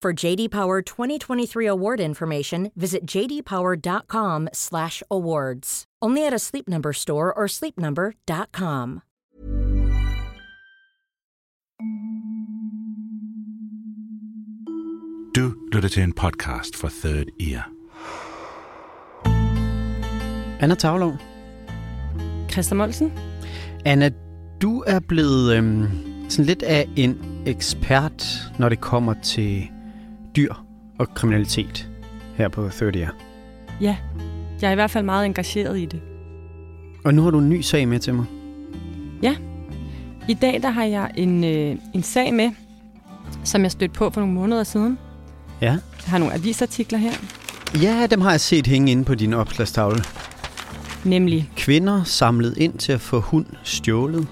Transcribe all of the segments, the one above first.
For JD Power 2023 award information, visit jdpower.com/awards. Only at a Sleep Number store or sleepnumber.com. Du lytter til en podcast fra Third Ear. Anna Tavlov. Christa Molsen. Anna, du er blevet øhm, sådan lidt af en ekspert, når det kommer til dyr og kriminalitet her på Third Ear. Ja, jeg er i hvert fald meget engageret i det. Og nu har du en ny sag med til mig. Ja, i dag der har jeg en, øh, en sag med, som jeg stødte på for nogle måneder siden. Ja. Jeg har nogle avisartikler her, Ja, dem har jeg set hænge inde på din opslagstavle. nemlig Kvinder samlet ind til at få hund stjålet.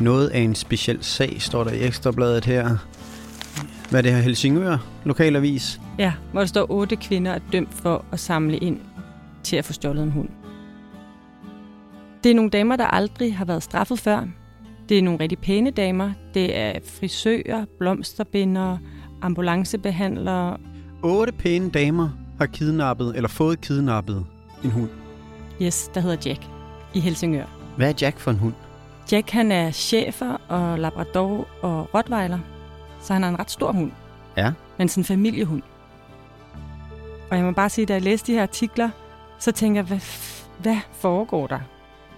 Noget af en speciel sag, står der i Ekstrabladet her. Hvad er det her? Helsingør? Lokalavis? Ja, hvor der står otte kvinder er dømt for at samle ind til at få stjålet en hund. Det er nogle damer, der aldrig har været straffet før. Det er nogle rigtig pæne damer. Det er frisører, blomsterbindere, ambulancebehandlere. Otte pæne damer har kidnappet, eller fået kidnappet en hund. Yes, der hedder Jack i Helsingør. Hvad er Jack for en hund? Jack han er chefer og labrador og rottweiler, så han er en ret stor hund, Ja. men sådan en familiehund. Og jeg må bare sige, da jeg læste de her artikler, så tænker jeg, hvad, hvad foregår der?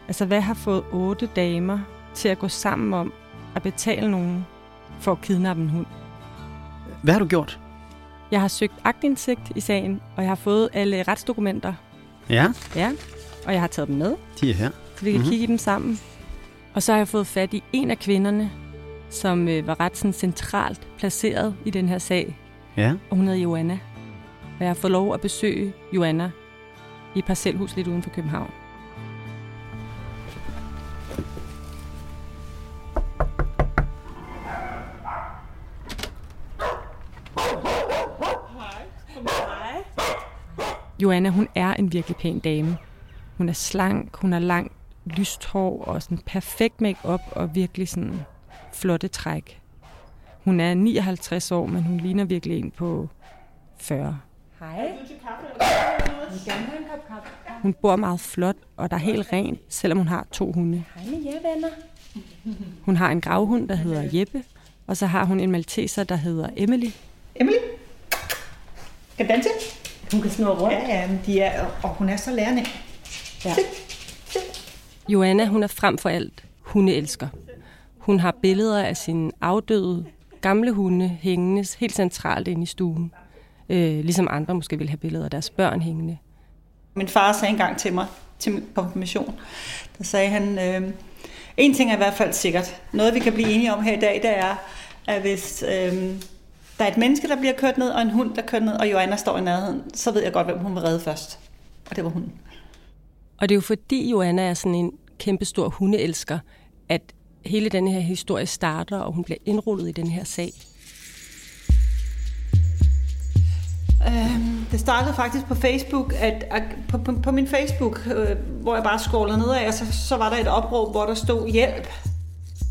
Altså, hvad har fået otte damer til at gå sammen om at betale nogen for at kidnappe en hund? Hvad har du gjort? Jeg har søgt agtindsigt i sagen, og jeg har fået alle retsdokumenter. Ja, Ja, og jeg har taget dem med, de er her. så vi kan Mhm. mm-hmm. kigge i dem sammen. Og så har jeg fået fat i en af kvinderne, som øh, var ret sådan, centralt placeret i den her sag, Ja. og hun hedder Joanna. Og jeg har fået lov at besøge Joanna i et parcelhus lidt uden for København. Joanna, hun er en virkelig pæn dame. Hun er slank, hun har langt lyst hår og sådan perfekt makeup og virkelig sådan flotte træk. Hun er 59 år, men hun ligner virkelig en på 40. Hej. Hun bor meget flot, og der er helt rent, selvom hun har to hunde. Hej med jer, venner. Hun har en gravhund, der hedder Jeppe, og så har hun en malteser, der hedder Emily. Emily? Kan danse? Hun kan snurre rundt. Ja, ja, men de er, og hun er så lærende. Ja. Joanna, hun er frem for alt hundeelsker. Hun har billeder af sine afdøde gamle hunde hængende helt centralt inde i stuen. Øh, ligesom andre måske vil have billeder af deres børn hængende. Min far sagde engang til mig, til min konfirmation, der sagde han, øh, en ting er i hvert fald sikkert. Noget vi kan blive enige om her i dag, det er, at hvis øh, der er et menneske, der bliver kørt ned, og en hund, der kører ned, og Joanna står i nærheden, så ved jeg godt, hvem hun vil redde først. Og det var hunden. Og det er jo fordi Joanna er sådan en kæmpestor hundeelsker, at hele den her historie starter, og hun bliver indrullet i den her sag. Øh, det startede faktisk på Facebook, at, at på, på, på min Facebook, øh, hvor jeg bare scrollede nedad, og så, så var der et opråb, hvor der stod hjælp.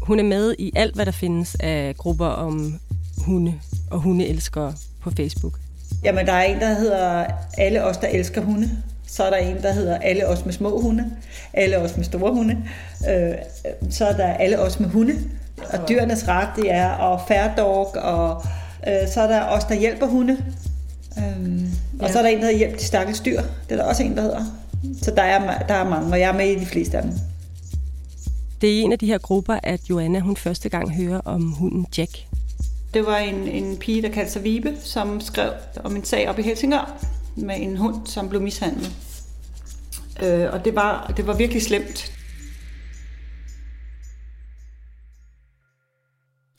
Hun er med i alt, hvad der findes af grupper om hunde og hundeelskere på Facebook. Jamen, der er en, der hedder Alle os, der elsker hunde. Så er der en, der hedder Alle os med små hunde. Alle os med store hunde. Øh, så er der Alle os med hunde. Og dyrenes ret, det er og fair dog og Øh, så er der også der hjælper hunde. Øhm, og Ja. så er der en, der hedder Hjælp de stakkels dyr. Det er der også en, der hedder. Så der er, der er mange, og jeg er med i de fleste af dem. Det er i en af de her grupper, at Joanna hun første gang hører om hunden Jack. Det var en, en pige, der kaldte sig Vibe, som skrev om en sag op i Helsingør med en hund, som blev mishandlet. Øh, og det var, det var virkelig slemt.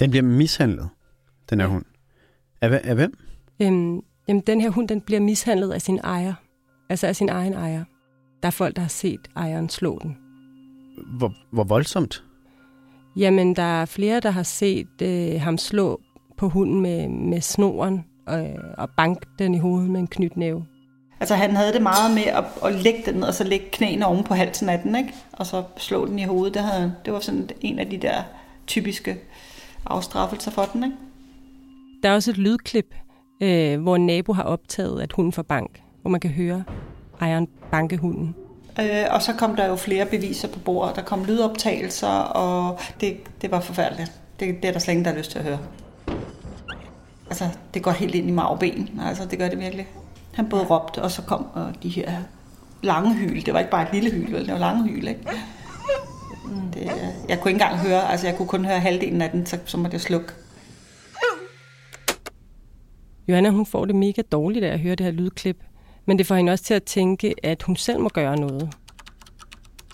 Den bliver mishandlet, den her hund. Af, af hvem? Øhm, jamen, den her hund den bliver mishandlet af sin ejer. Altså af sin egen ejer. Der er folk, der har set ejeren slå den. Hvor, hvor voldsomt? Jamen, der er flere, der har set øh, ham slå på hunden med, med snoren og, og banke den i hovedet med en knytnæve. Altså han havde det meget med at, at lægge den ned, og så lægge knæene oven på halsen af den, ikke? og så slå den i hovedet. Det, havde, det var sådan en af de der typiske afstraffelser for den. Ikke? Der er også et lydklip, øh, hvor en nabo har optaget, at hunden får bank, hvor man kan høre ejeren banke hunden. Øh, og så kom der jo flere beviser på bordet. Der kom lydoptagelser, og det, det var forfærdeligt. Det, det er der slet ingen, der har lyst til at høre. Altså, det går helt ind i marvben. Altså, det gør det virkelig. Han både råbte, og så kom og de her lange hyl. Det var ikke bare et lille hyl, vel? Det var lange hyl, ikke? Det, øh, jeg kunne ikke engang høre, altså jeg kunne kun høre halvdelen af den, så, så måtte jeg slukke. Johanna hun får det mega dårligt af at høre det her lydklip, men det får hende også til at tænke, at hun selv må gøre noget.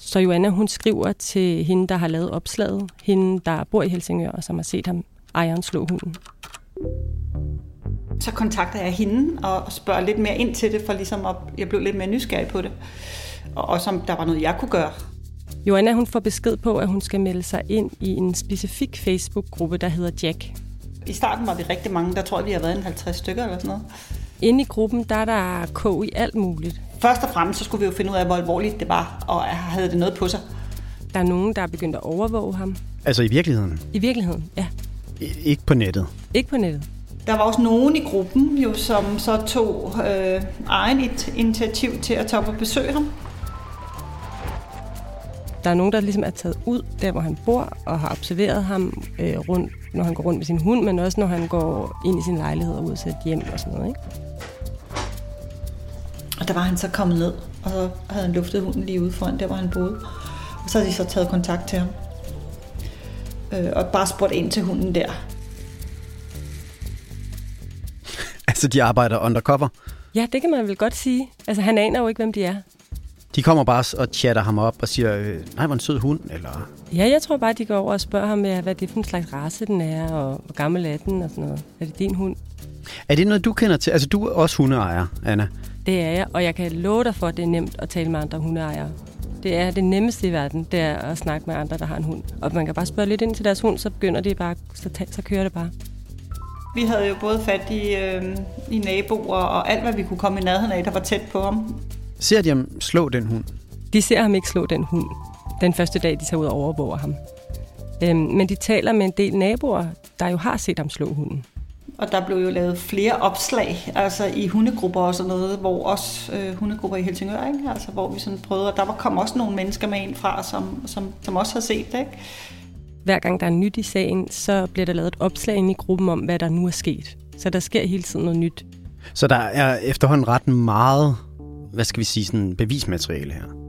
Så Joanna hun skriver til hende, der har lavet opslaget, hende, der bor i Helsingør, og som har set ham ejeren slå hunden. Så kontakter jeg hende og spørger lidt mere ind til det, for ligesom at jeg blev lidt mere nysgerrig på det. Og også om der var noget, jeg kunne gøre. Joanna hun får besked på, at hun skal melde sig ind i en specifik Facebook-gruppe, der hedder Jack. I starten var vi rigtig mange, der tror jeg, vi har været en 50 stykker eller sådan noget. Inde i gruppen, der er der kog i alt muligt. Først og fremmest, så skulle vi jo finde ud af, hvor alvorligt det var, og havde det noget på sig. Der er nogen, der er begyndt at overvåge ham. Altså i virkeligheden? I virkeligheden, ja. Ikke på nettet? Ikke på nettet. Der var også nogen i gruppen, jo, som så tog øh, egen et initiativ til at tage op og besøge ham. Der er nogen, der ligesom er taget ud der, hvor han bor, og har observeret ham øh, rundt, når han går rundt med sin hund, men også når han går ind i sin lejlighed og ud til et hjem og sådan noget. Ikke? Og der var han så kommet ned, og så havde han luftet hunden lige ude foran der, hvor han boede. Og så havde de så taget kontakt til ham. Øh, og bare spurgt ind til hunden der. Altså de arbejder undercover? Ja, det kan man vel godt sige. Altså, han aner jo ikke, hvem de er. De kommer bare og chatter ham op og siger, øh, nej, hvor en sød hund, eller... Ja, jeg tror bare, de går over og spørger ham, hvad det er for en slags race den er, og hvor gammel er den og sådan noget. Er det din hund? Er det noget, du kender til? Altså du er også hundeejer, Anna. Det er jeg, og jeg kan love dig for, at det er nemt at tale med andre hundeejere. Det er det nemmeste i verden, det er at snakke med andre, der har en hund. Og man kan bare spørge lidt ind til deres hund, så begynder det bare, så, så kører det bare. Vi havde jo både fat i, øh, i naboer og alt, hvad vi kunne komme i nærheden af, der var tæt på ham. Ser de ham slå den hund? De ser ham ikke slå den hund, den første dag, de tager ud og overvåger ham. Øhm, men de taler med en del naboer, der jo har set ham slå hunden. Og der blev jo lavet flere opslag, altså i hundegrupper og sådan noget, hvor også øh, hundegrupper i Helsingør, ikke? Altså, hvor vi sådan prøvede, og der var, kom også nogle mennesker med ind fra, som, som, som også har set det, ikke? Hver gang der er nyt i sagen, så bliver der lavet et opslag inde i gruppen om, hvad der nu er sket. Så der sker hele tiden noget nyt. Så der er efterhånden ret meget, hvad skal vi sige, sådan bevismateriale her.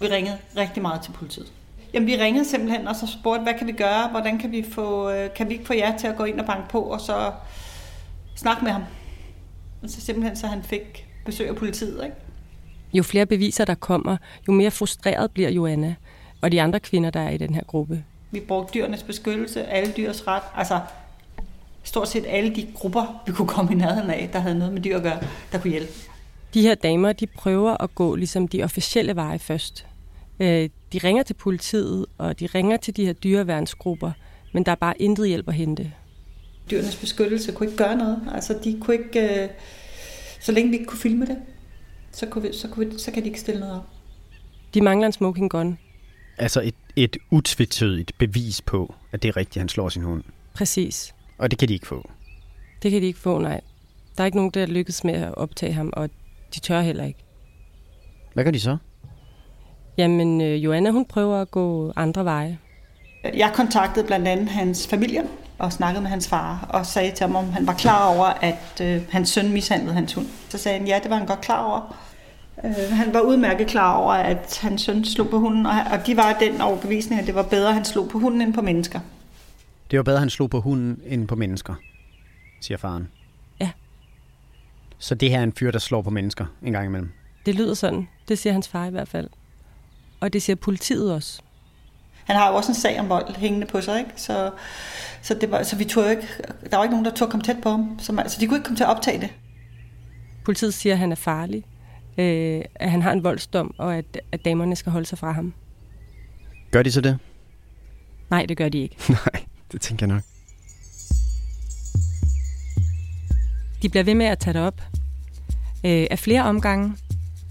Vi ringede rigtig meget til politiet. Jamen, vi ringede simpelthen og så spurgte, hvad kan vi gøre? Hvordan kan vi få, øh, kan vi ikke få jer til at gå ind og banke på, og så snakke med ham? Og så simpelthen, så han fik besøg af politiet, ikke? Jo flere beviser der kommer, jo mere frustreret bliver Joanna og de andre kvinder, der er i den her gruppe. Vi brugte dyrenes beskyttelse, alle dyrs ret, altså stort set alle de grupper, vi kunne komme i nærheden af, der havde noget med dyr at gøre, der kunne hjælpe. De her damer, de prøver at gå ligesom de officielle veje først. Øh, De ringer til politiet, og de ringer til de her dyreværnsgrupper, men der er bare intet hjælp at hente. Dyrenes beskyttelse kunne ikke gøre noget. Altså, de kunne ikke, øh, så længe vi ikke kunne filme det, så, kunne vi, så, kunne vi, så kan de ikke stille noget op. De mangler en smoking gun. Altså et, et utvetydigt bevis på, at det er rigtigt, han slår sin hund. Præcis. Og det kan de ikke få. Det kan de ikke få, nej. Der er ikke nogen, der lykkes med at optage ham, og de tør heller ikke. Hvad gør de så? Jamen, øh, Joanna, hun prøver at gå andre veje. Jeg kontaktede blandt andet hans familie og snakkede med hans far og sagde til ham, om han var klar over, at øh, hans søn mishandlede hans hund. Så sagde han, ja, det var han godt klar over. Øh, han var udmærket klar over, at hans søn slog på hunden, og, og de var den overbevisning, at det var bedre, at han slog på hunden end på mennesker. Det var bedre, at han slog på hunden end på mennesker, siger faren. Ja. Så det her er en fyr, der slår på mennesker en gang imellem. Det lyder sådan. Det siger hans far i hvert fald. Og det siger politiet også. Han har jo også en sag om vold hængende på sig, ikke? Så, så, det var, så vi tog ikke, der var ikke nogen, der tog komme tæt på ham. Så, man, så de kunne ikke komme til at optage det. Politiet siger, at han er farlig, øh, at han har en voldsdom, og at, at damerne skal holde sig fra ham. Gør de så det? Nej, det gør de ikke. Nej, det tænker jeg nok. De bliver ved med at tage det op øh, af flere omgange,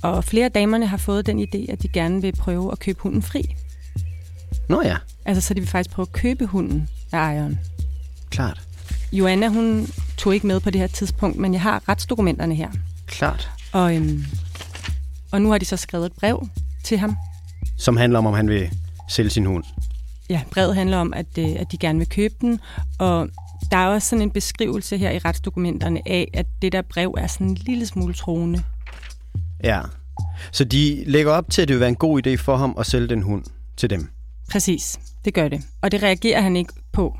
og flere af damerne har fået den idé, at de gerne vil prøve at købe hunden fri. Nå ja, Altså, så de vil faktisk prøve at købe hunden af ejeren. klart. Joanna, hun tog ikke med på det her tidspunkt, men jeg har retsdokumenterne her. Klart. Og, øhm, og nu har de så skrevet et brev til ham. Som handler om, om han vil sælge sin hund. Ja, brevet handler om, at, øh, at de gerne vil købe den, og der er også sådan en beskrivelse her i retsdokumenterne af, at det der brev er sådan en lille smule troende. Ja. Så de lægger op til, at det vil være en god idé for ham at sælge den hund til dem. Præcis, det gør det. Og det reagerer han ikke på.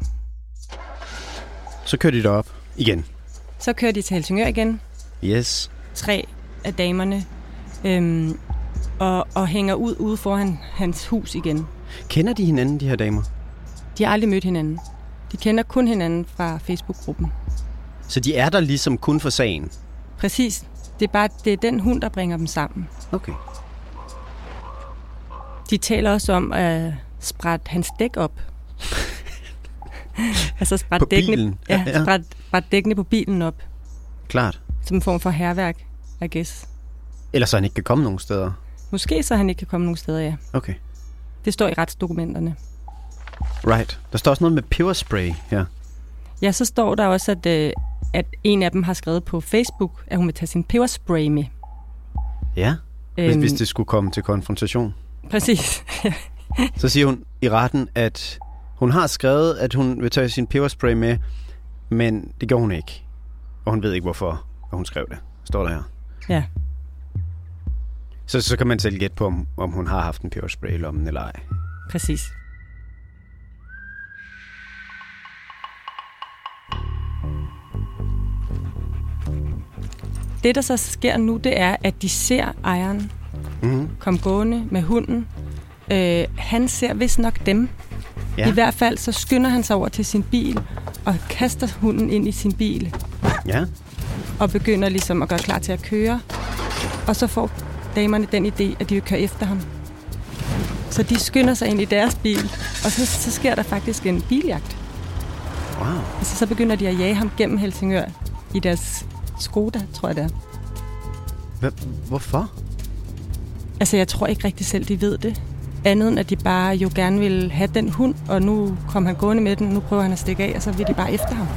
Så kører de derop igen. Så kører de til Helsingør igen, Yes. tre af damerne, øhm, og, og hænger ud ude foran hans hus igen. Kender de hinanden, de her damer? De har aldrig mødt hinanden. De kender kun hinanden fra Facebook-gruppen. Så de er der ligesom kun for sagen? Præcis. Det er bare det er den hund, der bringer dem sammen. Okay. De taler også om at sprætte hans dæk op. altså sprætte dækkene, bilen? Ja. Sprætte, sprætte dækkene på bilen op. Klart. Som en form for herværk, I guess. Ellers så han ikke kan komme nogen steder. Måske så han ikke kan komme nogen steder, ja. Okay. Det står i retsdokumenterne. Right. Der står også noget med peberspray her. Ja, så står der også, at, øh, at en af dem har skrevet på Facebook, at hun vil tage sin peberspray med. Ja. Hvis, Øhm. hvis det skulle komme til konfrontation. Præcis. Så siger hun i retten, at hun har skrevet, at hun vil tage sin peberspray med, men det gjorde hun ikke. Og hun ved ikke, hvorfor at hun skrev det. Står der her. ja. Så, så kan man selv gætte på, om, om hun har haft en peberspray i lommen eller ej. Præcis. Det, der så sker nu, det er, at de ser ejeren Mm-hmm. komme gående med hunden. Øh, han ser vist nok dem. Ja. Ja. I hvert fald så skynder han sig over til sin bil og kaster hunden ind i sin bil Ja. og begynder ligesom at gøre klar til at køre. Og så får damerne den idé, at de vil køre efter ham. Så de skynder sig ind i deres bil, og så, så sker der faktisk en biljagt. Wow. Altså, så begynder de at jage ham gennem Helsingør i deres Skoda, tror jeg det er. Hva- hvorfor? Altså, jeg tror ikke rigtig selv, de ved det. Andet end, at de bare jo gerne vil have den hund, og nu kom han gående med den, nu prøver han at stikke af, og så vil de bare efter ham.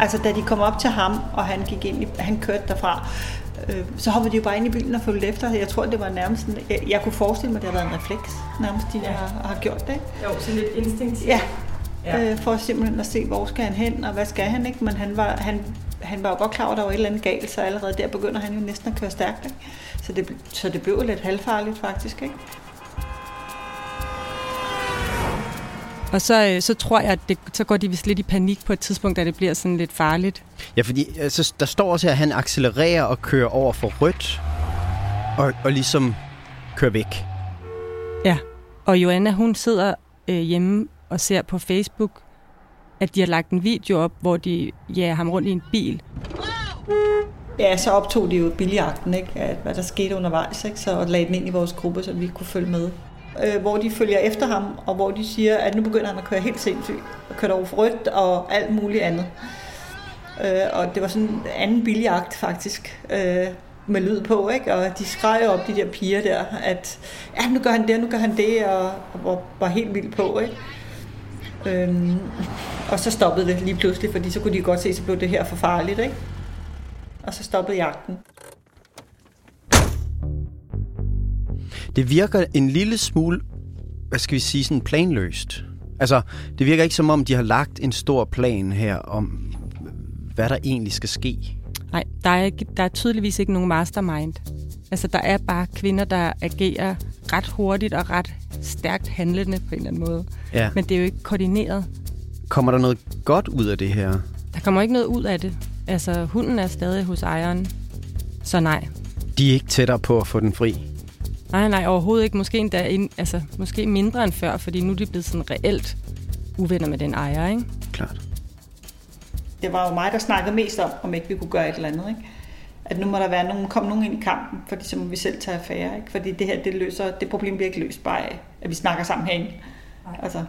Altså, da de kom op til ham, og han gik ind i, han kørte derfra, øh, så hoppede de jo bare ind i bilen og fulgte efter. Jeg tror, det var nærmest sådan, jeg, jeg kunne forestille mig, at det har været en refleks, nærmest, de ja. har, har gjort det. ikke? Jo, så lidt instinkt. Ja, ja. Øh, for simpelthen at se, hvor skal han hen, og hvad skal han, ikke? Men han var, han, han var jo godt klar over, at der var et eller andet galt, så allerede der begynder han jo næsten at køre stærkt, ikke? Så det, så det blev lidt halvfarligt, faktisk, ikke? Og så, øh, så tror jeg, at det, så går de vist lidt i panik på et tidspunkt, da det bliver sådan lidt farligt. Ja, fordi altså, der står også her, at han accelererer og kører over for rødt, og, og ligesom kører væk. Ja, og Joanna, hun sidder øh, hjemme og ser på Facebook, at de har lagt en video op, hvor de jager ham rundt i en bil. Ja, så optog de jo biljagten, ikke? At, hvad der skete undervejs, ikke? Så og lagde den ind i vores gruppe, så vi kunne følge med. Øh, hvor de følger efter ham, og hvor de siger, at nu begynder han at køre helt sindssygt, og køre over for rødt og alt muligt andet. Øh, og det var sådan en anden biljagt faktisk, øh, med lyd på, ikke? Og de skreg op, de der piger der, at ja, nu gør han det, og nu gør han det, og, og var, var helt vild på, ikke? Øhm, og så stoppede det lige pludselig, fordi så kunne de godt se, så blev det her for farligt, ikke? og så stoppede jagten. Det virker en lille smule, hvad skal vi sige, sådan planløst. Altså, det virker ikke som om, de har lagt en stor plan her om, hvad der egentlig skal ske. Nej, der er, ikke, der er tydeligvis ikke nogen mastermind. Altså, der er bare kvinder, der agerer ret hurtigt og ret stærkt handlende på en eller anden måde. Ja. Men det er jo ikke koordineret. Kommer der noget godt ud af det her? Der kommer ikke noget ud af det. Altså, hunden er stadig hos ejeren. Så nej. De er ikke tættere på at få den fri. Nej, nej, overhovedet ikke. Måske endda ind, altså, måske mindre end før, fordi nu er de blevet sådan reelt uvenner med den ejer, ikke? Klart. Det var jo mig, der snakkede mest om, om ikke vi kunne gøre et eller andet. Ikke? At nu må der være nogen, kom nogen ind i kampen, fordi så må vi selv tage affære. Ikke? Fordi det her, det, løser, det problem bliver ikke løst bare af, at vi snakker sammen herinde. Altså,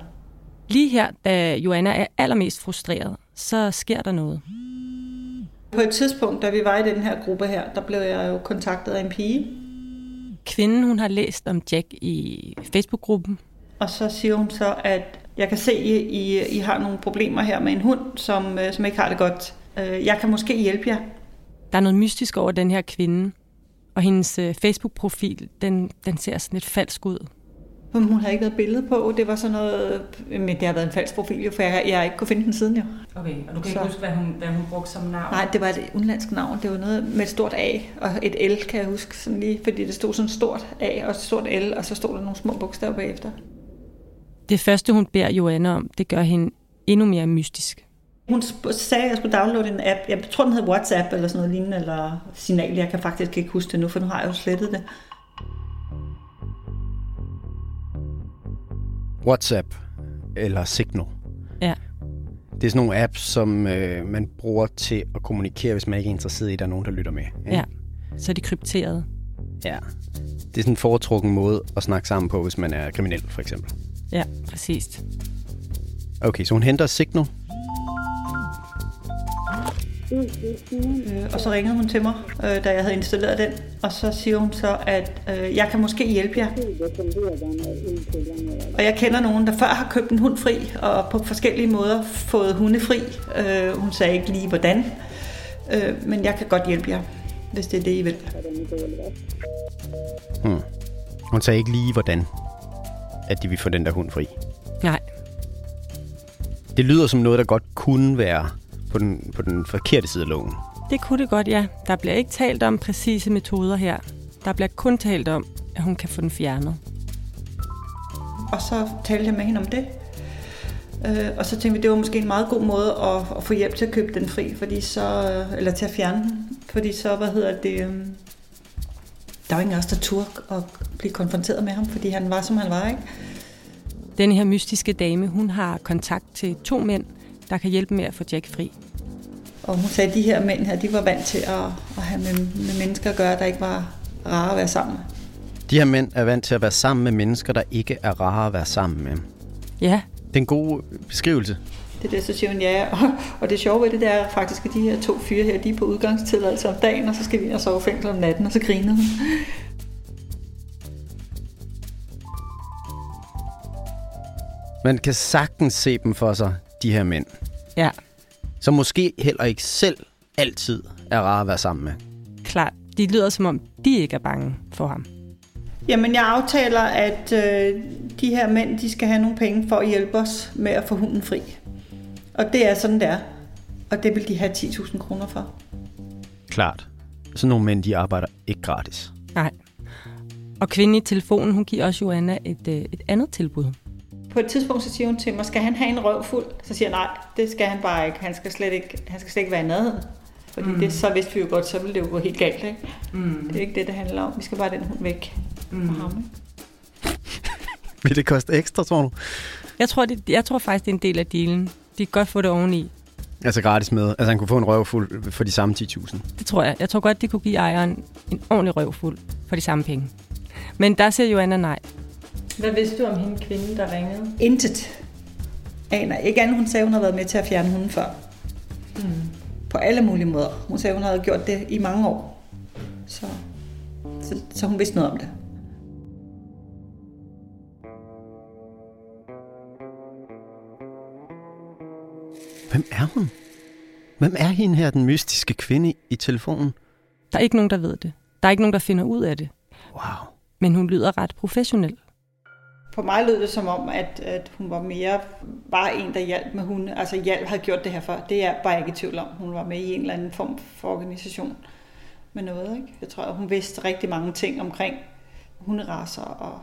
Lige her, da Joanna er allermest frustreret, så sker der noget. på et tidspunkt, da vi var i den her gruppe her, der blev jeg jo kontaktet af en pige, Kvinden, hun har læst om Jack i Facebook-gruppen. og så siger hun så, at jeg kan se, I, I, I har nogle problemer her med en hund, som, øh, som ikke har det godt. Øh, Jeg kan måske hjælpe jer. Der er noget mystisk over den her kvinde, og hendes øh, Facebook-profil, den, den ser sådan lidt falsk ud. Men hun havde ikke noget billede på. Det var sådan noget... Men det har været en falsk profil, jo, for jeg, jeg har ikke kunne finde den siden jo. Okay, og du kan ikke Så. huske, hvad hun, hvad hun brugte som navn? Nej, det var et udenlandsk navn. Det var noget med et stort A og et L, kan jeg huske. Sådan lige, fordi det stod sådan et stort A og et stort L, og så stod der nogle små bogstaver bagefter. Det første, hun beder Joanna om, det gør hende endnu mere mystisk. Hun sagde, at jeg skulle downloade en app. Jeg tror, den hed WhatsApp eller sådan noget lignende, eller Signal. Jeg kan faktisk ikke huske det nu, for nu har jeg jo slettet det. WhatsApp eller Signal. Ja. Det er sådan nogle apps, som øh, man bruger til at kommunikere, hvis man ikke er interesseret i, at der er nogen, der lytter med. ikke? Ja, så er de krypteret. ja. Det er sådan en foretrukken måde at snakke sammen på, hvis man er kriminel, for eksempel. Ja, præcis. Okay, så hun henter Signal. Øh, Og så ringede hun til mig, øh, da jeg havde installeret den. Og så siger hun så, at øh, jeg kan måske hjælpe jer. Og jeg kender nogen, der før har købt en hund fri, og på forskellige måder fået hunde fri. Øh, hun sagde ikke lige hvordan, øh, men jeg kan godt hjælpe jer, hvis det er det, I vil. Hmm. Hun sagde ikke lige, hvordan at de vil få den der hund fri. Nej, Det lyder som noget, der godt kunne være på den, på den forkerte side af loven. det kunne det godt, ja. Der bliver ikke talt om præcise metoder her. Der bliver kun talt om, at hun kan få den fjernet. Og så talte jeg med hende om det. Øh, og så tænkte vi, det var måske en meget god måde at, at få hjælp til at købe den fri, fordi så, øh, eller til at fjerne den. Fordi så, hvad hedder det, øh, der var ingen af os, der turde at blive konfronteret med ham, fordi han var, som han var, ikke? Den her mystiske dame, hun har kontakt til to mænd, der kan hjælpe med at få Jack fri. Og hun sagde, at de her mænd her, de var vant til at, at have med, med mennesker at gøre, der ikke var rare at være sammen med. De her mænd er vant til at være sammen med mennesker, der ikke er rare at være sammen med. Ja, Det er en god beskrivelse. Det er det, så siger hun ja. Og, og det sjove ved det, det er faktisk, at de her to fyre her, de er på udgangstilladelse om dagen, og så skal vi ind og sove fængsel om natten, og så griner hun. Man kan sagtens se dem for sig, de her mænd. Ja, Som måske heller ikke selv altid er rare at være sammen med. klart. De lyder som om, de ikke er bange for ham. Jamen, jeg aftaler, at øh, de her mænd, de skal have nogle penge for at hjælpe os med at få hunden fri. Og det er sådan, det er. Og det vil de have 10.000 kroner for. Klart. Sådan nogle mænd, de arbejder ikke gratis. Nej. Og kvinden i telefonen, hun giver også Joanna et, øh, et andet tilbud. På et tidspunkt, så siger hun til mig, skal han have en røv fuld? Så siger jeg, nej, det skal han bare ikke. Han skal slet ikke, han skal slet ikke være i nærheden. Fordi mm. det, så vidste vi jo godt, så ville det jo gå helt galt. Ikke? Mm. Det er ikke det, det handler om. Vi skal bare den hund væk mm. fra ham. Ikke? Vil det koste ekstra, tror du? Jeg tror, det, jeg tror faktisk, det er en del af dealen. De kan godt få det oveni. Altså gratis med. Altså han kunne få en røvfuld for de samme 10.000. Det tror jeg. Jeg tror godt, de kunne give ejeren en ordentlig røvfuld for de samme penge. Men der siger Joanna nej. Hvad vidste du om hende kvinde, der ringede? Intet. Aner ikke andet, hun sagde, hun har været med til at fjerne hunden før. Mm. På alle mulige måder. Hun sagde, hun havde gjort det i mange år. Så, så, så hun vidste noget om det. Hvem er hun? Hvem er hende her, den mystiske kvinde i telefonen? Der er ikke nogen, der ved det. Der er ikke nogen, der finder ud af det. Wow. Men hun lyder ret professionel. For mig lød det som om, at, at hun var mere bare en, der hjalp med hunde. Altså hjælp havde gjort det her før. Det er bare ikke i tvivl om. Hun var med i en eller anden form for organisation med noget. Ikke? Jeg tror, at hun vidste rigtig mange ting omkring hunderaser, og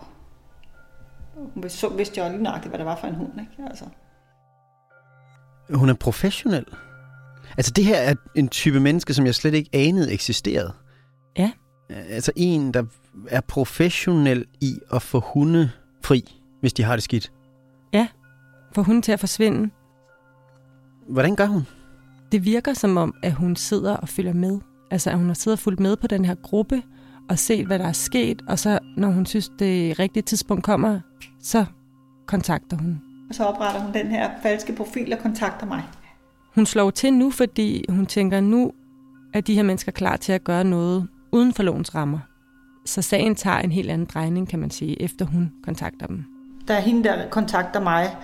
hun vidste, så vidste jo lige nøjagtigt, hvad det var for en hund. Ikke? Altså. Hun er professionel. Altså det her er en type menneske, som jeg slet ikke anede eksisterede. Ja. Altså en, der er professionel i at få hunde fri, hvis de har det skidt. Får hun til at forsvinde. Hvordan gør hun? Det virker som om, at hun sidder og følger med. Altså, at hun har siddet og fulgt med på den her gruppe og set, hvad der er sket. Og så, når hun synes, det rigtige tidspunkt kommer, så kontakter hun. Og så opretter hun den her falske profil og kontakter mig. Hun slår til nu, fordi hun tænker, nu er de her mennesker klar til at gøre noget uden for lovens rammer. Så sagen tager en helt anden drejning, kan man sige, efter hun kontakter dem. Da hende der kontakter mig,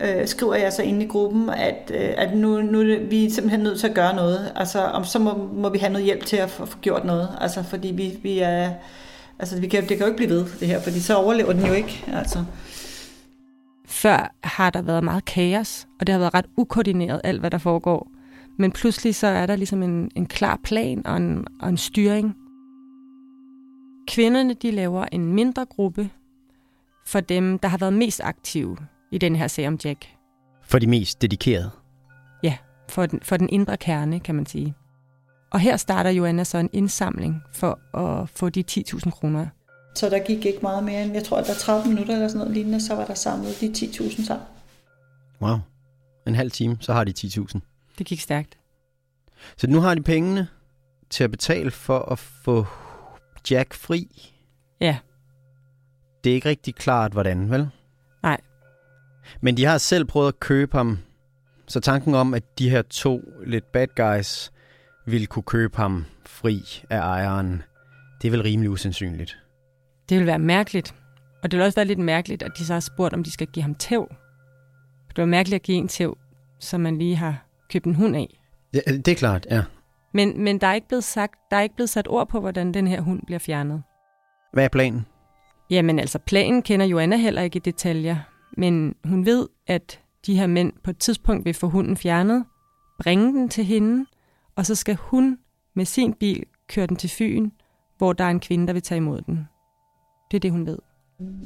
øh, skriver jeg så inde i gruppen, at, øh, at nu, nu er vi er simpelthen nødt til at gøre noget. Altså, om så må, må vi have noget hjælp til at få, få gjort noget. Altså, fordi vi, vi er... Altså, vi kan, det kan jo ikke blive ved, det her, fordi så overlever den jo ikke. Altså. Før har der været meget kaos, og det har været ret ukoordineret, alt hvad der foregår. Men pludselig så er der ligesom en, en klar plan og en, og en styring. Kvinderne de laver en mindre gruppe for dem, der har været mest aktive i den her sag om Jack. For de mest dedikerede. Ja, for den, for den indre kerne, kan man sige. Og her starter Joanna så en indsamling for at få de 10.000 kroner. Så der gik ikke meget mere end, jeg tror, at der er 30 minutter eller sådan noget lignende, så var der samlet de 10.000 sammen. Wow. En halv time, så har de 10.000. Det gik stærkt. Så nu har de pengene til at betale for at få Jack fri. Ja, Det er ikke rigtig klart, hvordan, vel? Nej. Men de har selv prøvet at købe ham. Så tanken om, at de her to lidt bad guys ville kunne købe ham fri af ejeren, det er vel rimelig usandsynligt. det vil være mærkeligt. Og det vil også være lidt mærkeligt, at de så har spurgt, om de skal give ham tæv. Det var mærkeligt at give en tæv, som man lige har købt en hund af. Ja, det er klart, ja. Men, men der, er ikke blevet sagt, der er ikke blevet sat ord på, hvordan den her hund bliver fjernet. Hvad er planen? Jamen altså, planen kender Joanna heller ikke i detaljer, men hun ved, at de her mænd på et tidspunkt vil få hunden fjernet, bringe den til hende, og så skal hun med sin bil køre den til Fyn, hvor der er en kvinde, der vil tage imod den. Det er det, hun ved.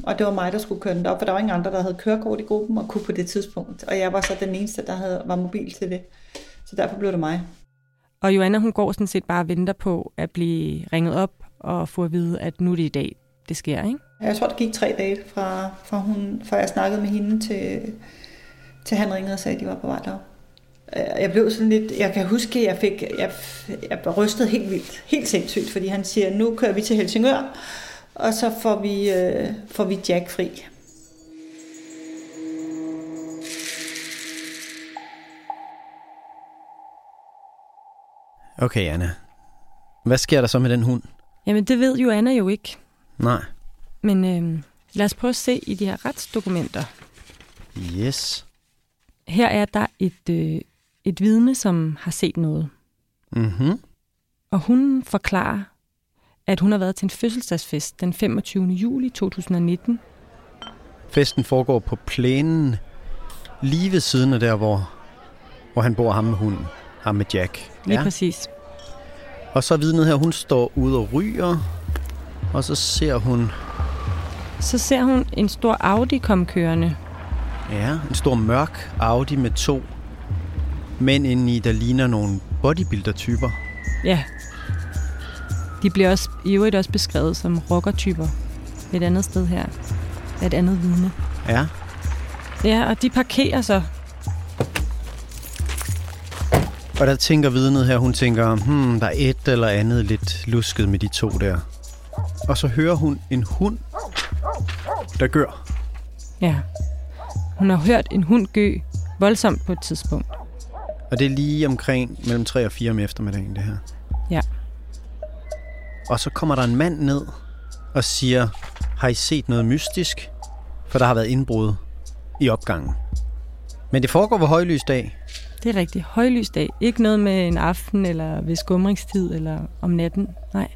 Og det var mig, der skulle køre den op, for der var ingen andre, der havde kørekort i gruppen og kunne på det tidspunkt. Og jeg var så den eneste, der havde, var mobil til det. Så derfor blev det mig. Og Joanna, hun går sådan set bare og venter på at blive ringet op og få at vide, at nu er det i dag, det sker, ikke? Jeg tror, det gik tre dage fra, fra, hun, fra jeg snakkede med hende til, til han ringede og sagde, at de var på vej derop. Øh, jeg blev sådan lidt, jeg kan huske, at jeg fik, jeg, jeg rystede helt vildt, helt sindssygt, fordi han siger, nu kører vi til Helsingør, og så får vi, øh, får vi Jack fri. Okay, Anna. Hvad sker der så med den hund? Jamen, det ved Joanna jo ikke. Nej. Men øh, lad os prøve at se i de her retsdokumenter. Yes. Her er der et, øh, et vidne, som har set noget. Mhm. Og hun forklarer, at hun har været til en fødselsdagsfest den 25. juli 2019. Festen foregår på plænen lige ved siden af der, hvor, hvor han bor ham med hunden. Ham med Jack. Lige ja. præcis. Og så vidnet her, hun står ude og ryger. Og så ser hun Så ser hun en stor Audi komme kørende. ja, en stor mørk Audi med to mænd inde i, der ligner nogle bodybuilder-typer. Ja. De bliver også, i øvrigt også beskrevet som rockertyper et andet sted her. Et andet vidne. Ja. Ja, og de parkerer så. Og der tænker vidnet her, hun tænker, hmm, der er et eller andet lidt lusket med de to der. Og så hører hun en hund, der gør. Ja. Hun har hørt en hund gø voldsomt på et tidspunkt. Og det er lige omkring mellem 3 og 4 om eftermiddagen, det her. Ja. Og så kommer der en mand ned og siger, har I set noget mystisk? For der har været indbrud i opgangen. Men det foregår ved højlys dag. Det er rigtig højlys dag. Ikke noget med en aften eller ved skumringstid eller om natten. Nej.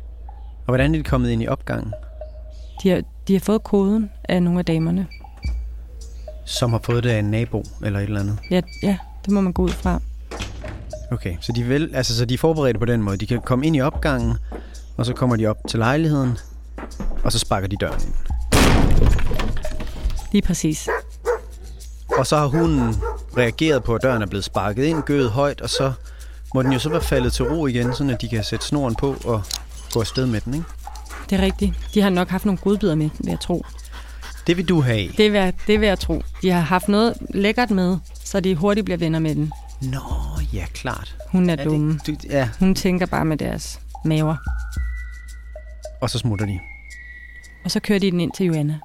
Og hvordan er de kommet ind i opgangen? De har, de har fået koden af nogle af damerne. Som har fået det af en nabo eller et eller andet? Ja, ja det må man gå ud fra. Okay, så de, vil, altså, så de er forberedt på den måde. De kan komme ind i opgangen, og så kommer de op til lejligheden, og så sparker de døren ind. Lige præcis. Og så har hunden reageret på, at døren er blevet sparket ind, gøet højt, og så må den jo så være faldet til ro igen, så de kan sætte snoren på og gå afsted med den, ikke? Det er rigtigt. De har nok haft nogle godbidder med, vil jeg tro. Det vil du have. Det vil, jeg, det vil jeg tro. De har haft noget lækkert med, så de hurtigt bliver venner med den. Nå, ja, klart. Hun er, Er dumme. det, du, ja, Hun tænker bare med deres maver. og så smutter de. Og så kører de den ind til Joanna.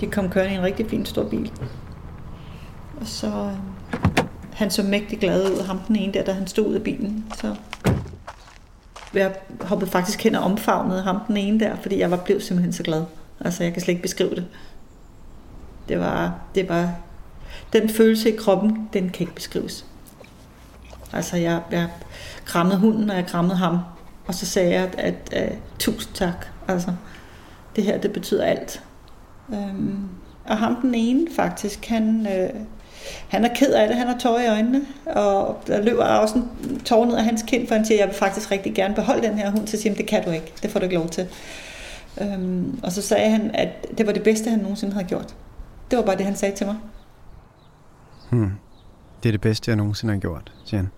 De kom kørende i en rigtig fin stor bil. Og så... Øh, han så mægtig glad ud, ham den ene der, da han stod ud af bilen. Så jeg hoppede faktisk hen og omfavnede ham den ene der, fordi jeg var blevet simpelthen så glad. Altså, jeg kan slet ikke beskrive det. Det var, det var den følelse i kroppen, den kan ikke beskrives. Altså, jeg, jeg krammede hunden, og jeg krammede ham. Og så sagde jeg, at, at, at tusind tak. Altså, det her, det betyder alt. Øhm, og ham den ene faktisk, han, øh, han er ked af det, han har tårer i øjnene, og der løber også en tår ned af hans kind, for han siger, jeg vil faktisk rigtig gerne beholde den her hund, så siger han, det kan du ikke, det får du ikke lov til. Øhm, og så sagde han, at det var det bedste, han nogensinde havde gjort. Det var bare det, han sagde til mig. Hmm. Det er det bedste, jeg nogensinde har gjort, siger han.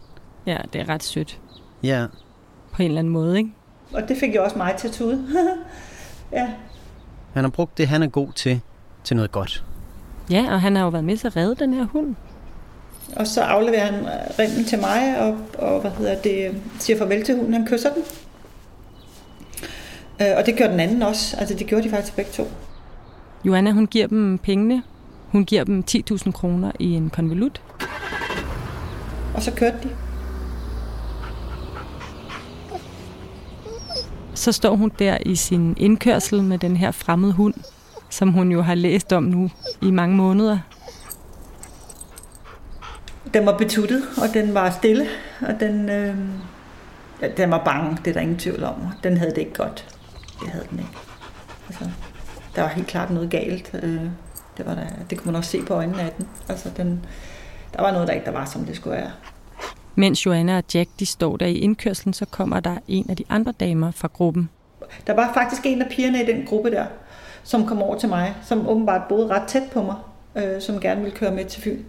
Ja, det er ret sødt. Ja, På en eller anden måde, ikke? Og det fik jo også mig til at tude. ja, han har brugt det, han er god til, til noget godt. Ja, og han har jo været med til at redde den her hund. Og så afleverer han rimmen til mig, og, og hvad hedder det, siger farvel til hunden. Han kysser den. Øh, og det gjorde den anden også. Altså, det gjorde de faktisk begge to. Joanna, hun giver dem pengene. Hun giver dem 10.000 kroner i en konvolut. Og så kørte de. Så står hun der i sin indkørsel med den her fremmede hund, som hun jo har læst om nu i mange måneder. Den var betuttet, og den var stille, og den, øh, ja, den var bange, det er der ingen tvivl om. Den havde det ikke godt. Det havde den ikke. Altså, der var helt klart noget galt. Øh, det, var der, det kunne man også se på øjnene af den. Altså, den, der var noget, der ikke der var, som det skulle være. Mens Joanna og Jack de står der i indkørslen, så kommer der en af de andre damer fra gruppen. Der var faktisk en af pigerne i den gruppe der, som kom over til mig, som åbenbart boede ret tæt på mig, øh, som gerne ville køre med til Fyn.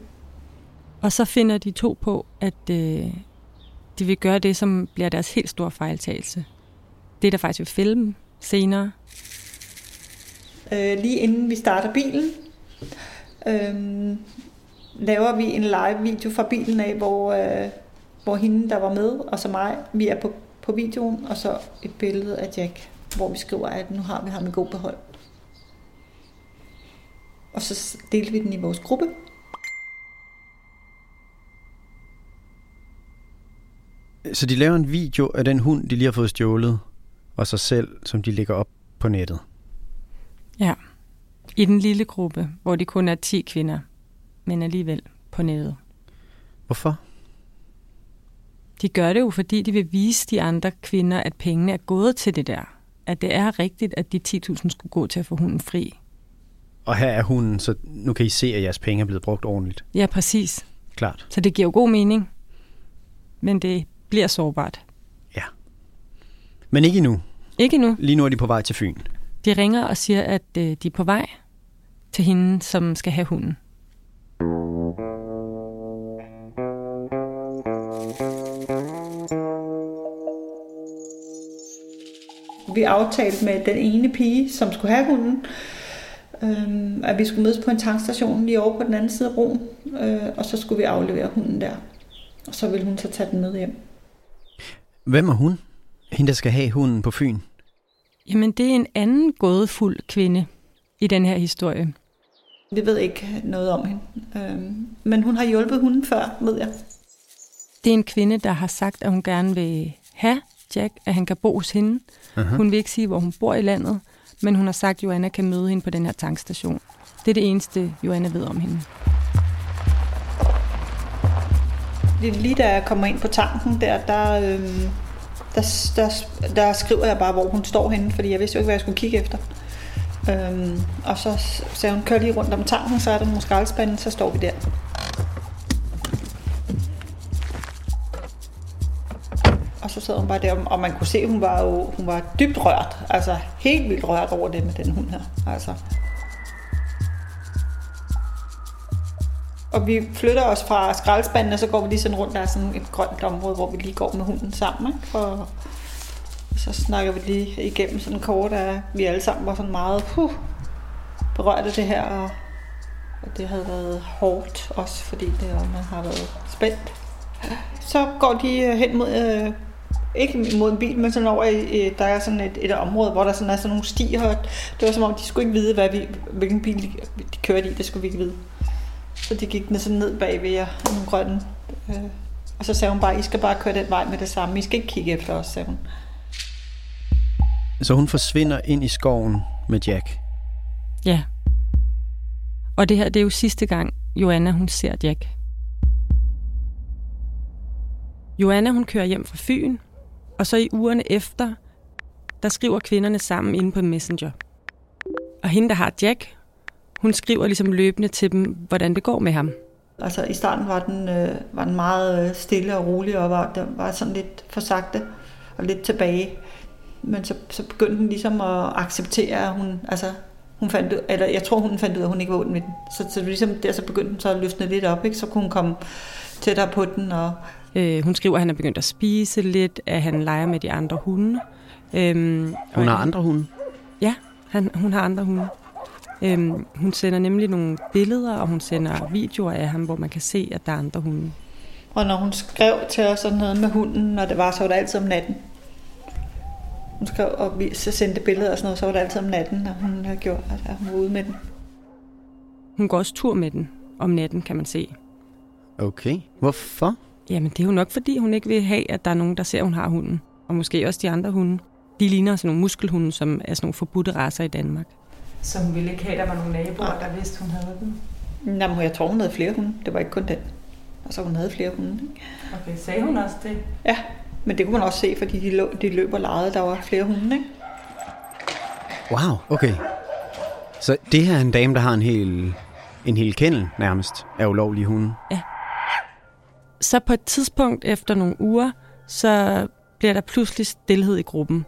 Og så finder de to på, at øh, de vil gøre det, som bliver deres helt store fejltagelse. Det, der faktisk vil filme senere. Øh, lige inden vi starter bilen, øh, laver vi en live video fra bilen af, hvor, øh, hvor hende, der var med, og så mig, vi er på, på videoen, og så et billede af Jack, hvor vi skriver, at nu har vi ham i god behold. Og så delte vi den i vores gruppe. Så de laver en video af den hund, de lige har fået stjålet, og sig selv, som de lægger op på nettet. Ja. I den lille gruppe, hvor de kun er 10 kvinder, men alligevel på nettet. Hvorfor? De gør det jo, fordi de vil vise de andre kvinder, at pengene er gået til det der. At det er rigtigt, at de 10.000 skulle gå til at få hunden fri. Og her er hunden, så nu kan I se, at jeres penge er blevet brugt ordentligt. Ja, præcis. Klart. Så det giver jo god mening. Men det bliver sårbart. Ja. Men ikke endnu. Ikke nu. Lige nu er de på vej til Fyn. De ringer og siger, at øh, de er på vej til hende, som skal have hunden. Vi aftalte med den ene pige, som skulle have hunden, øh, at vi skulle mødes på en tankstation lige over på den anden side af broen, øh, og så skulle vi aflevere hunden der. Og så ville hun så tage den med hjem. Hvem er hun? Hende, der skal have hunden på Fyn. Jamen, det er en anden gådefuld kvinde i den her historie. Vi ved ikke noget om hende, øh, men hun har hjulpet hunden før, ved jeg. Det er en kvinde, der har sagt, at hun gerne vil have Jack, at han kan bo hos hende. Uh-huh. Hun vil ikke sige, hvor hun bor i landet, men hun har sagt, at Joanna kan møde hende på den her tankstation. Det er det eneste, Joanna ved om hende. Lige da jeg kommer ind på tanken der, der, øhm, der, der, der skriver jeg bare, hvor hun står henne, fordi jeg vidste jo ikke, hvad jeg skulle kigge efter. Øhm, og så sagde hun, kør lige rundt om tanken, så er der nogle skraldespande, så står vi der. Sad hun bare der, og man kunne se, at hun var jo hun var dybt rørt. Altså helt vildt rørt over det med den hund her. Altså. Og vi flytter os fra skraldespanden, og så går vi lige sådan rundt, der er sådan et grønt område, hvor vi lige går med hunden sammen. Ikke? Og så snakker vi lige igennem sådan kort, at vi alle sammen var sådan meget huh, berørt af det her, og, og det havde været hårdt også, fordi det, man har været spændt. Så går de øh, hen mod øh, ikke mod en bil, men sådan over i, der er sådan et, et område, hvor der sådan er sådan nogle stier, og det var som om, de skulle ikke vide, hvad vi, hvilken bil de, de kørte i, det skulle vi ikke vide. Så de gik ned, sådan ned bagved jer, nogle grønne. Øh, og så sagde hun bare, I skal bare køre den vej med det samme, I skal ikke kigge efter os, sagde hun. Så hun forsvinder ind i skoven med Jack? Ja. Og det her, det er jo sidste gang, Joanna hun ser Jack. Joanna hun kører hjem fra Fyn, og så i ugerne efter, der skriver kvinderne sammen inde på Messenger. Og hende, der har Jack, hun skriver ligesom løbende til dem, hvordan det går med ham. Altså i starten var den, øh, var den meget øh, stille og rolig, og var, den var sådan lidt for sagte og lidt tilbage. Men så, så begyndte hun ligesom at acceptere, at hun, altså, hun fandt, eller jeg tror, hun fandt ud af, at hun ikke var ond med den. Så, så ligesom der, så begyndte hun så at løsne lidt op, ikke? så kunne hun komme tættere på den. Og... Øh, hun skriver, at han er begyndt at spise lidt, at han leger med de andre hunde. Øhm, hun har andre hunde? Ja, han, hun har andre hunde. Øhm, hun sender nemlig nogle billeder, og hun sender videoer af ham, hvor man kan se, at der er andre hunde. Og når hun skrev til os sådan noget med hunden, når det var, så var det altid om natten. Hun skrev, og vi så sendte billeder og sådan noget, så var det altid om natten, når hun havde gjort, at hun var ude med den. Hun går også tur med den om natten, kan man se. Okay. Hvorfor? Jamen, det er jo nok, fordi hun ikke vil have, at der er nogen, der ser, at hun har hunden. Og måske også de andre hunde. De ligner sådan nogle muskelhunde, som er sådan nogle forbudte raser i Danmark. Så hun ville ikke have, at der var nogle naboer, der vidste, hun havde dem? Jamen, jeg tror, hun havde flere hunde. Det var ikke kun den. Og så hun havde flere hunde. Ikke? Okay, sagde hun også det? Ja, men det kunne man også se, fordi de, lå, de løb og legede. Der var flere hunde, ikke? Wow, okay. Så det her er en dame, der har en hel, en hel kennel nærmest af ulovlige hunde? Ja. Så på et tidspunkt efter nogle uger, så bliver der pludselig stillhed i gruppen.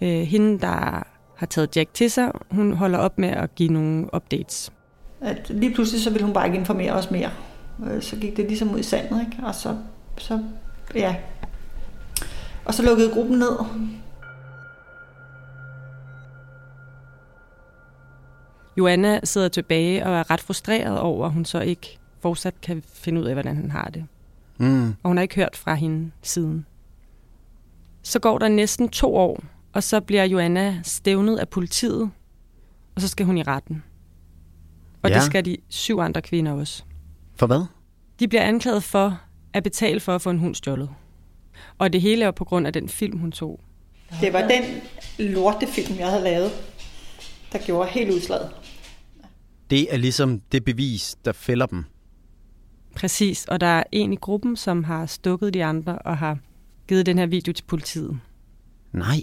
Øh, hende, der har taget Jack til sig, hun holder op med at give nogle updates. At lige pludselig så ville hun bare ikke informere os mere. Øh, så gik det ligesom ud i sandet, ikke? Og så, så ja. Og så lukkede gruppen ned. Joanna sidder tilbage og er ret frustreret over, at hun så ikke fortsat kan finde ud af, hvordan han har det. Mm. Og hun har ikke hørt fra hende siden. Så går der næsten to år, og så bliver Joanna stævnet af politiet, og så skal hun i retten. Og ja. det skal de syv andre kvinder også. For hvad? De bliver anklaget for at betale for at få en hund stjålet. Og det hele er på grund af den film, hun tog. Det var den lortefilm, jeg havde lavet, der gjorde helt udslaget. Det er ligesom det bevis, der fælder dem. Præcis, og der er en i gruppen, som har stukket de andre og har givet den her video til politiet. Nej.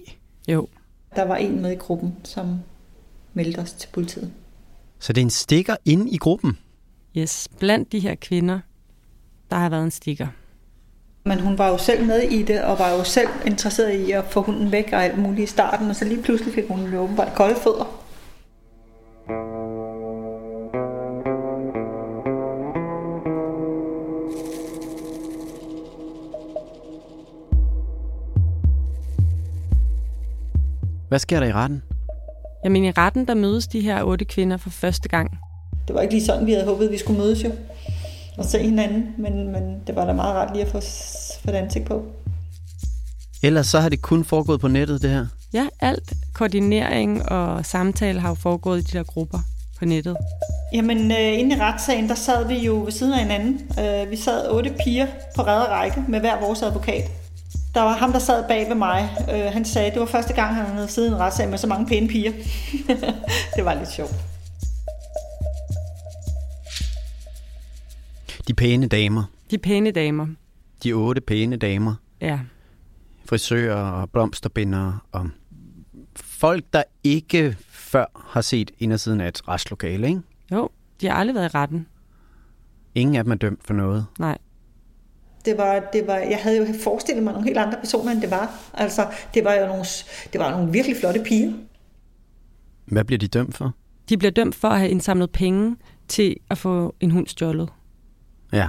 Jo. Der var en med i gruppen, som meldte os til politiet. Så det er en stikker inde i gruppen? Yes, blandt de her kvinder, der har været en stikker. Men hun var jo selv med i det, og var jo selv interesseret i at få hunden væk og alt muligt i starten, og så lige pludselig fik hun jo åbenbart kolde fødder. Hvad sker der i retten? Jamen i retten, der mødes de her otte kvinder for første gang. Det var ikke lige sådan, vi havde håbet, vi skulle mødes jo. Og se hinanden, men, men det var da meget rart lige at få, få et ansigt på. Ellers så har det kun foregået på nettet, det her? Ja, alt koordinering og samtale har jo foregået i de der grupper på nettet. Jamen, øh, inde i retssagen, der sad vi jo ved siden af hinanden. Øh, vi sad otte piger på række med hver vores advokat. Der var ham, der sad bag ved mig. Øh, han sagde, at det var første gang, han havde siddet i en retssag med så mange pæne piger. det var lidt sjovt. De pæne damer. De pæne damer. De otte pæne damer. Ja. Frisører og blomsterbindere og folk, der ikke før har set indersiden af et retslokale, ikke? Jo, de har aldrig været i retten. Ingen af dem er dømt for noget. Nej. Det var, det var, jeg havde jo forestillet mig nogle helt andre personer, end det var. Altså, det var jo nogle, det var nogle virkelig flotte piger. Hvad bliver de dømt for? De bliver dømt for at have indsamlet penge til at få en hund stjålet. Ja.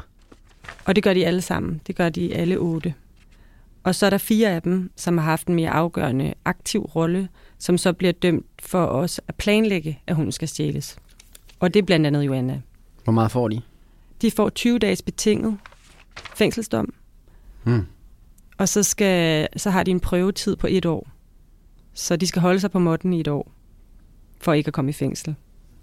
Og det gør de alle sammen. Det gør de alle otte. Og så er der fire af dem, som har haft en mere afgørende aktiv rolle, som så bliver dømt for os at planlægge, at hunden skal stjæles. Og det er blandt andet Joanna. Hvor meget får de? De får 20 dages betinget fængselsdom. Hmm. Og så, skal, så har de en prøvetid på et år. Så de skal holde sig på måtten i et år, for ikke at komme i fængsel.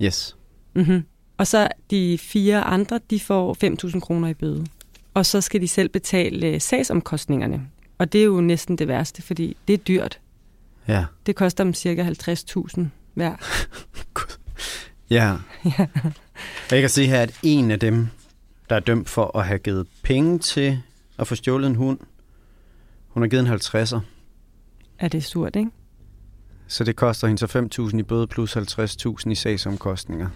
Yes. Mm-hmm. Og så de fire andre, de får 5.000 kroner i bøde. Og så skal de selv betale sagsomkostningerne. Og det er jo næsten det værste, fordi det er dyrt. Ja. Det koster dem cirka 50.000 hver. Ja. ja. Og jeg kan se her, at en af dem, der er dømt for at have givet penge til at få stjålet en hund, hun har givet en 50'er. Er det surt, ikke? Så det koster hende så 5.000 i bøde plus 50.000 i sagsomkostninger.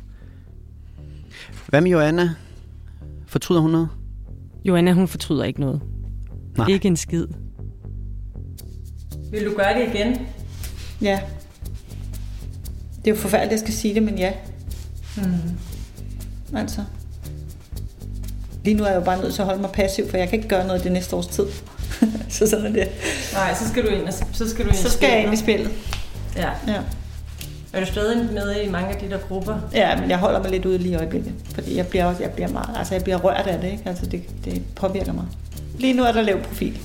Hvad med Joanna? Fortryder hun noget? Joanna, hun fortryder ikke noget. Nej. Ikke en skid. Vil du gøre det igen? Ja. Det er jo forfærdeligt, at jeg skal sige det, men ja. Mm. Altså. Lige nu er jeg jo bare nødt til at holde mig passiv, for jeg kan ikke gøre noget det næste års tid. så sådan er det. Nej, så skal du ind, og så skal du ind Så skal jeg ind i spillet. Ja. Ja. Er du stadig med i mange af de der grupper? ja, men jeg holder mig lidt ude lige i øjeblikket. Fordi jeg bliver, også, jeg bliver, meget, altså jeg bliver rørt af det, ikke? Altså det, det påvirker mig. Lige nu er der lav profil.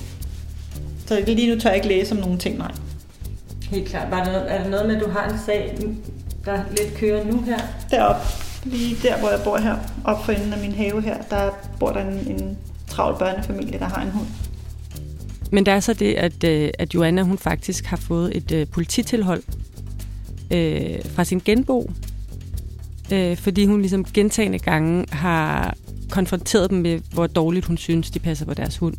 Så lige nu tør jeg ikke læse om nogle ting, nej. Helt klart. Var det, er det noget med, at du har en sag, der lidt kører nu her? Deroppe, lige der, hvor jeg bor her, op for enden af min have her, der bor der en, en travl børnefamilie, der har en hund. Men der er så det, at, øh, at Joanna hun faktisk har fået et øh, polititilhold øh, fra sin genbo, øh, fordi hun ligesom gentagende gange har konfronteret dem med, hvor dårligt hun synes, de passer på deres hund.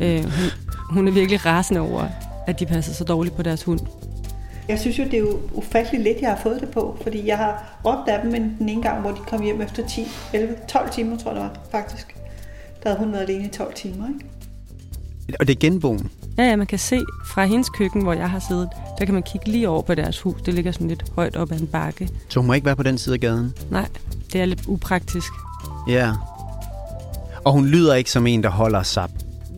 Øh, hun, hun er virkelig rasende over, at de passer så dårligt på deres hund. Jeg synes jo, det er jo ufatteligt lidt, jeg har fået det på, fordi jeg har råbt af dem men den ene gang, hvor de kom hjem efter 10, 11, 12 timer, tror jeg det var, faktisk. Der havde hun været alene i 12 timer, ikke? Og det er genboen. Ja, ja, man kan se fra hendes køkken, hvor jeg har siddet, der kan man kigge lige over på deres hus. Det ligger sådan lidt højt op ad en bakke. Så hun må ikke være på den side af gaden. Nej, det er lidt upraktisk. Ja. Og hun lyder ikke som en, der holder sig...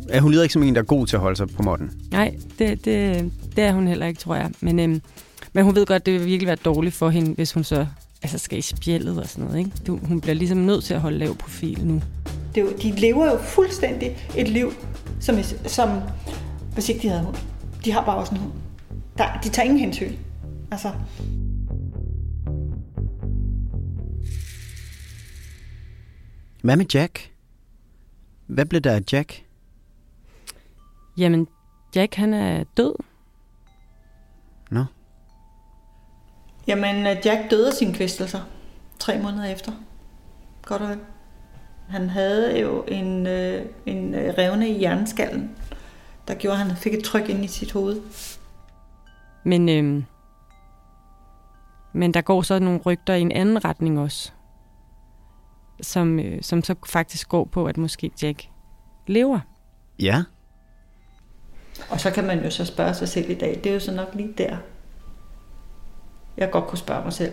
Ja, hun lyder ikke som en, der er god til at holde sig på måtten. Nej, det, det, det er hun heller ikke, tror jeg. Men, øhm, men hun ved godt, det vil virkelig være dårligt for hende, hvis hun så altså skal i spjældet og sådan noget. Ikke? Du, hun bliver ligesom nødt til at holde lav profil nu. Det er jo, de lever jo fuldstændig et liv, som, som hvis ikke de havde hund. De har bare også en hund. Der, de tager ingen hensyn. Altså, Hvad med Jack? Hvad blev der af Jack? Jamen, Jack han er død. Nå. Jamen, øh, Jack døde af sine kvæstelser tre måneder efter. Godt og vel. Han havde jo en, øh, en øh, revne i hjerneskallen, der gjorde, at han fik et tryk ind i sit hoved. Men, øhm, men der går så nogle rygter i en anden retning også. Som, øh, som så faktisk går på, at måske Jack lever. Ja. Og så kan man jo så spørge sig selv i dag, det er jo så nok lige der, jeg godt kunne spørge mig selv,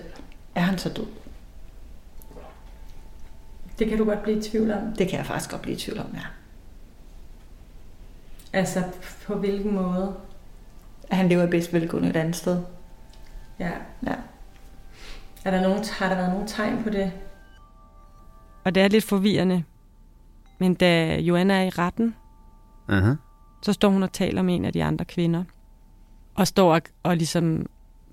er han så død? Det kan du godt blive i tvivl om. Det kan jeg faktisk godt blive i tvivl om, ja. Altså, på hvilken måde? At han lever i bedst velgående et andet sted. Ja. Ja. Er der nogen, har der været nogen tegn på det? Og det er lidt forvirrende. Men da Joanna er i retten, Uh-huh så står hun og taler med en af de andre kvinder. Og står og, og ligesom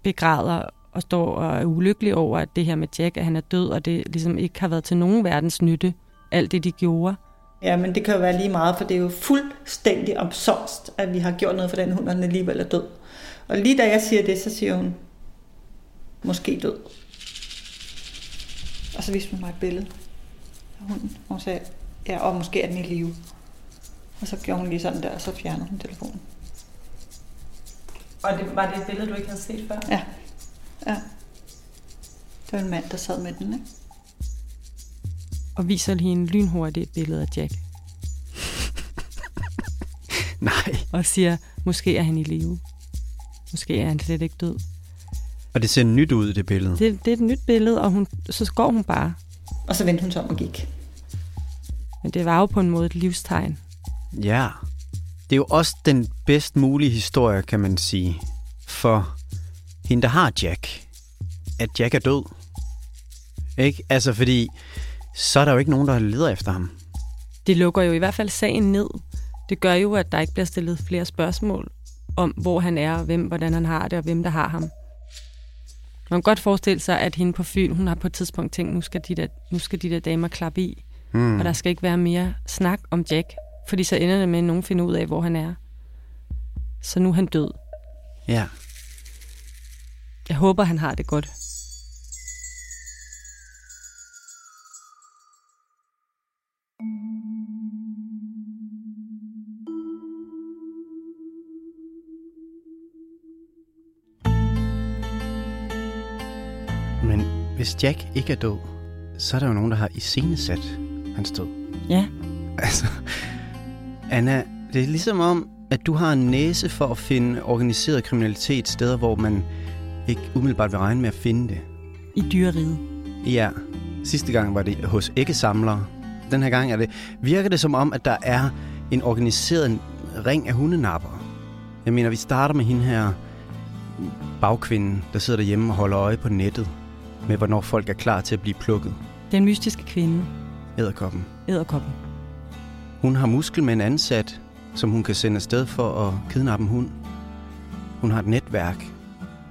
begræder og står og er ulykkelig over, at det her med Jack, at han er død, og det ligesom ikke har været til nogen verdens nytte, alt det de gjorde. Ja, men det kan jo være lige meget, for det er jo fuldstændig omsonst, at vi har gjort noget for den hund, og den alligevel er død. Og lige da jeg siger det, så siger hun, måske død. Og så viste hun mig et billede af hunden. Hun sagde, ja, og måske er den i live. Og så gjorde hun lige sådan der, og så fjernede hun telefonen. Og det, var det et billede, du ikke havde set før? Ja, ja. Det var en mand, der sad med den, ikke? Og viser lige en lynhurtigt et billede af Jack. Nej. Og siger, måske er han i live. Måske er han slet ikke død. Og det ser nyt ud, det billede. Det, det er et nyt billede, og hun, så går hun bare. Og så vendte hun sig om og gik. Men det var jo på en måde et livstegn. Ja. Det er jo også den bedst mulige historie, kan man sige, for hende, der har Jack. At Jack er død. Ikke? Altså, fordi så er der jo ikke nogen, der leder efter ham. Det lukker jo i hvert fald sagen ned. Det gør jo, at der ikke bliver stillet flere spørgsmål om, hvor han er, og hvem, hvordan han har det, og hvem der har ham. Man kan godt forestille sig, at hende på Fyn, hun har på et tidspunkt tænkt, nu skal de der, nu skal de der damer klappe i, mm. og der skal ikke være mere snak om Jack, fordi så ender det med, at nogen finder ud af, hvor han er. Så nu er han død. Ja. Jeg håber, han har det godt. Men hvis Jack ikke er død, så er der jo nogen, der har iscenesat hans død. Ja, Altså, Anna, det er ligesom om, at du har en næse for at finde organiseret kriminalitet steder, hvor man ikke umiddelbart vil regne med at finde det. i dyreriget. Ja, sidste gang var det hos æggesamlere. Den her gang er det, virker det som om, at der er en organiseret ring af hundenapper. Jeg mener, vi starter med hende her bagkvinden, der sidder derhjemme og holder øje på nettet med, hvornår folk er klar til at blive plukket. Den mystiske kvinde, Æderkoppen. æderkoppen. Hun har muskelmænd ansat, som hun kan sende afsted for at kidnappe en hund. Hun har et netværk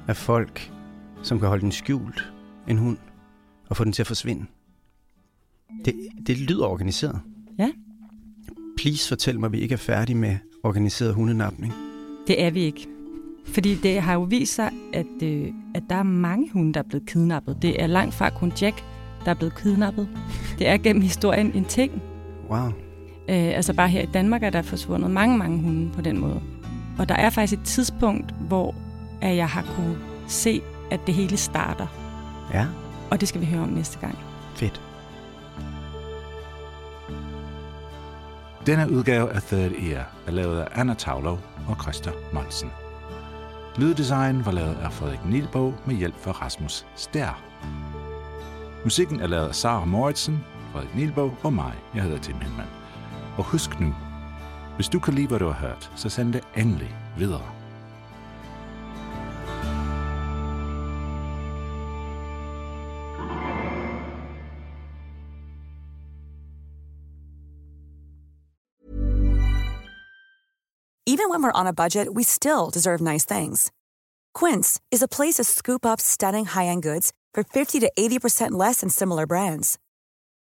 af folk, som kan holde den skjult, en hund, og få den til at forsvinde. Det, det lyder organiseret. Ja. Please fortæl mig, at vi ikke er færdige med organiseret hundenapning. Det er vi ikke. Fordi det har jo vist sig, at, øh, at der er mange hunde, der er blevet kidnappet. Det er langt fra kun Jack, der er blevet kidnappet. Det er gennem historien en ting. Wow. Øh, altså bare her i Danmark er der forsvundet mange, mange hunde på den måde. Og der er faktisk et tidspunkt, hvor at jeg har kunne se, at det hele starter. Ja, Og det skal vi høre om næste gang. fedt. Denne udgave af Third Ear er lavet af Anna Tavlov og Christa Monsen. Lyddesign var lavet af Frederik Nielbog med hjælp fra Rasmus Stær. Musikken er lavet af Sara Moritzen, Frederik Nielbog og mig. Jeg hedder Tim Henman. Og husk nu, hvis du kan lide, hvad du har hørt, så send det endelig videre. Even when we're on a budget, we still deserve nice things. Quince is a place to scoop up stunning high-end goods for 50 to 80% less than similar brands.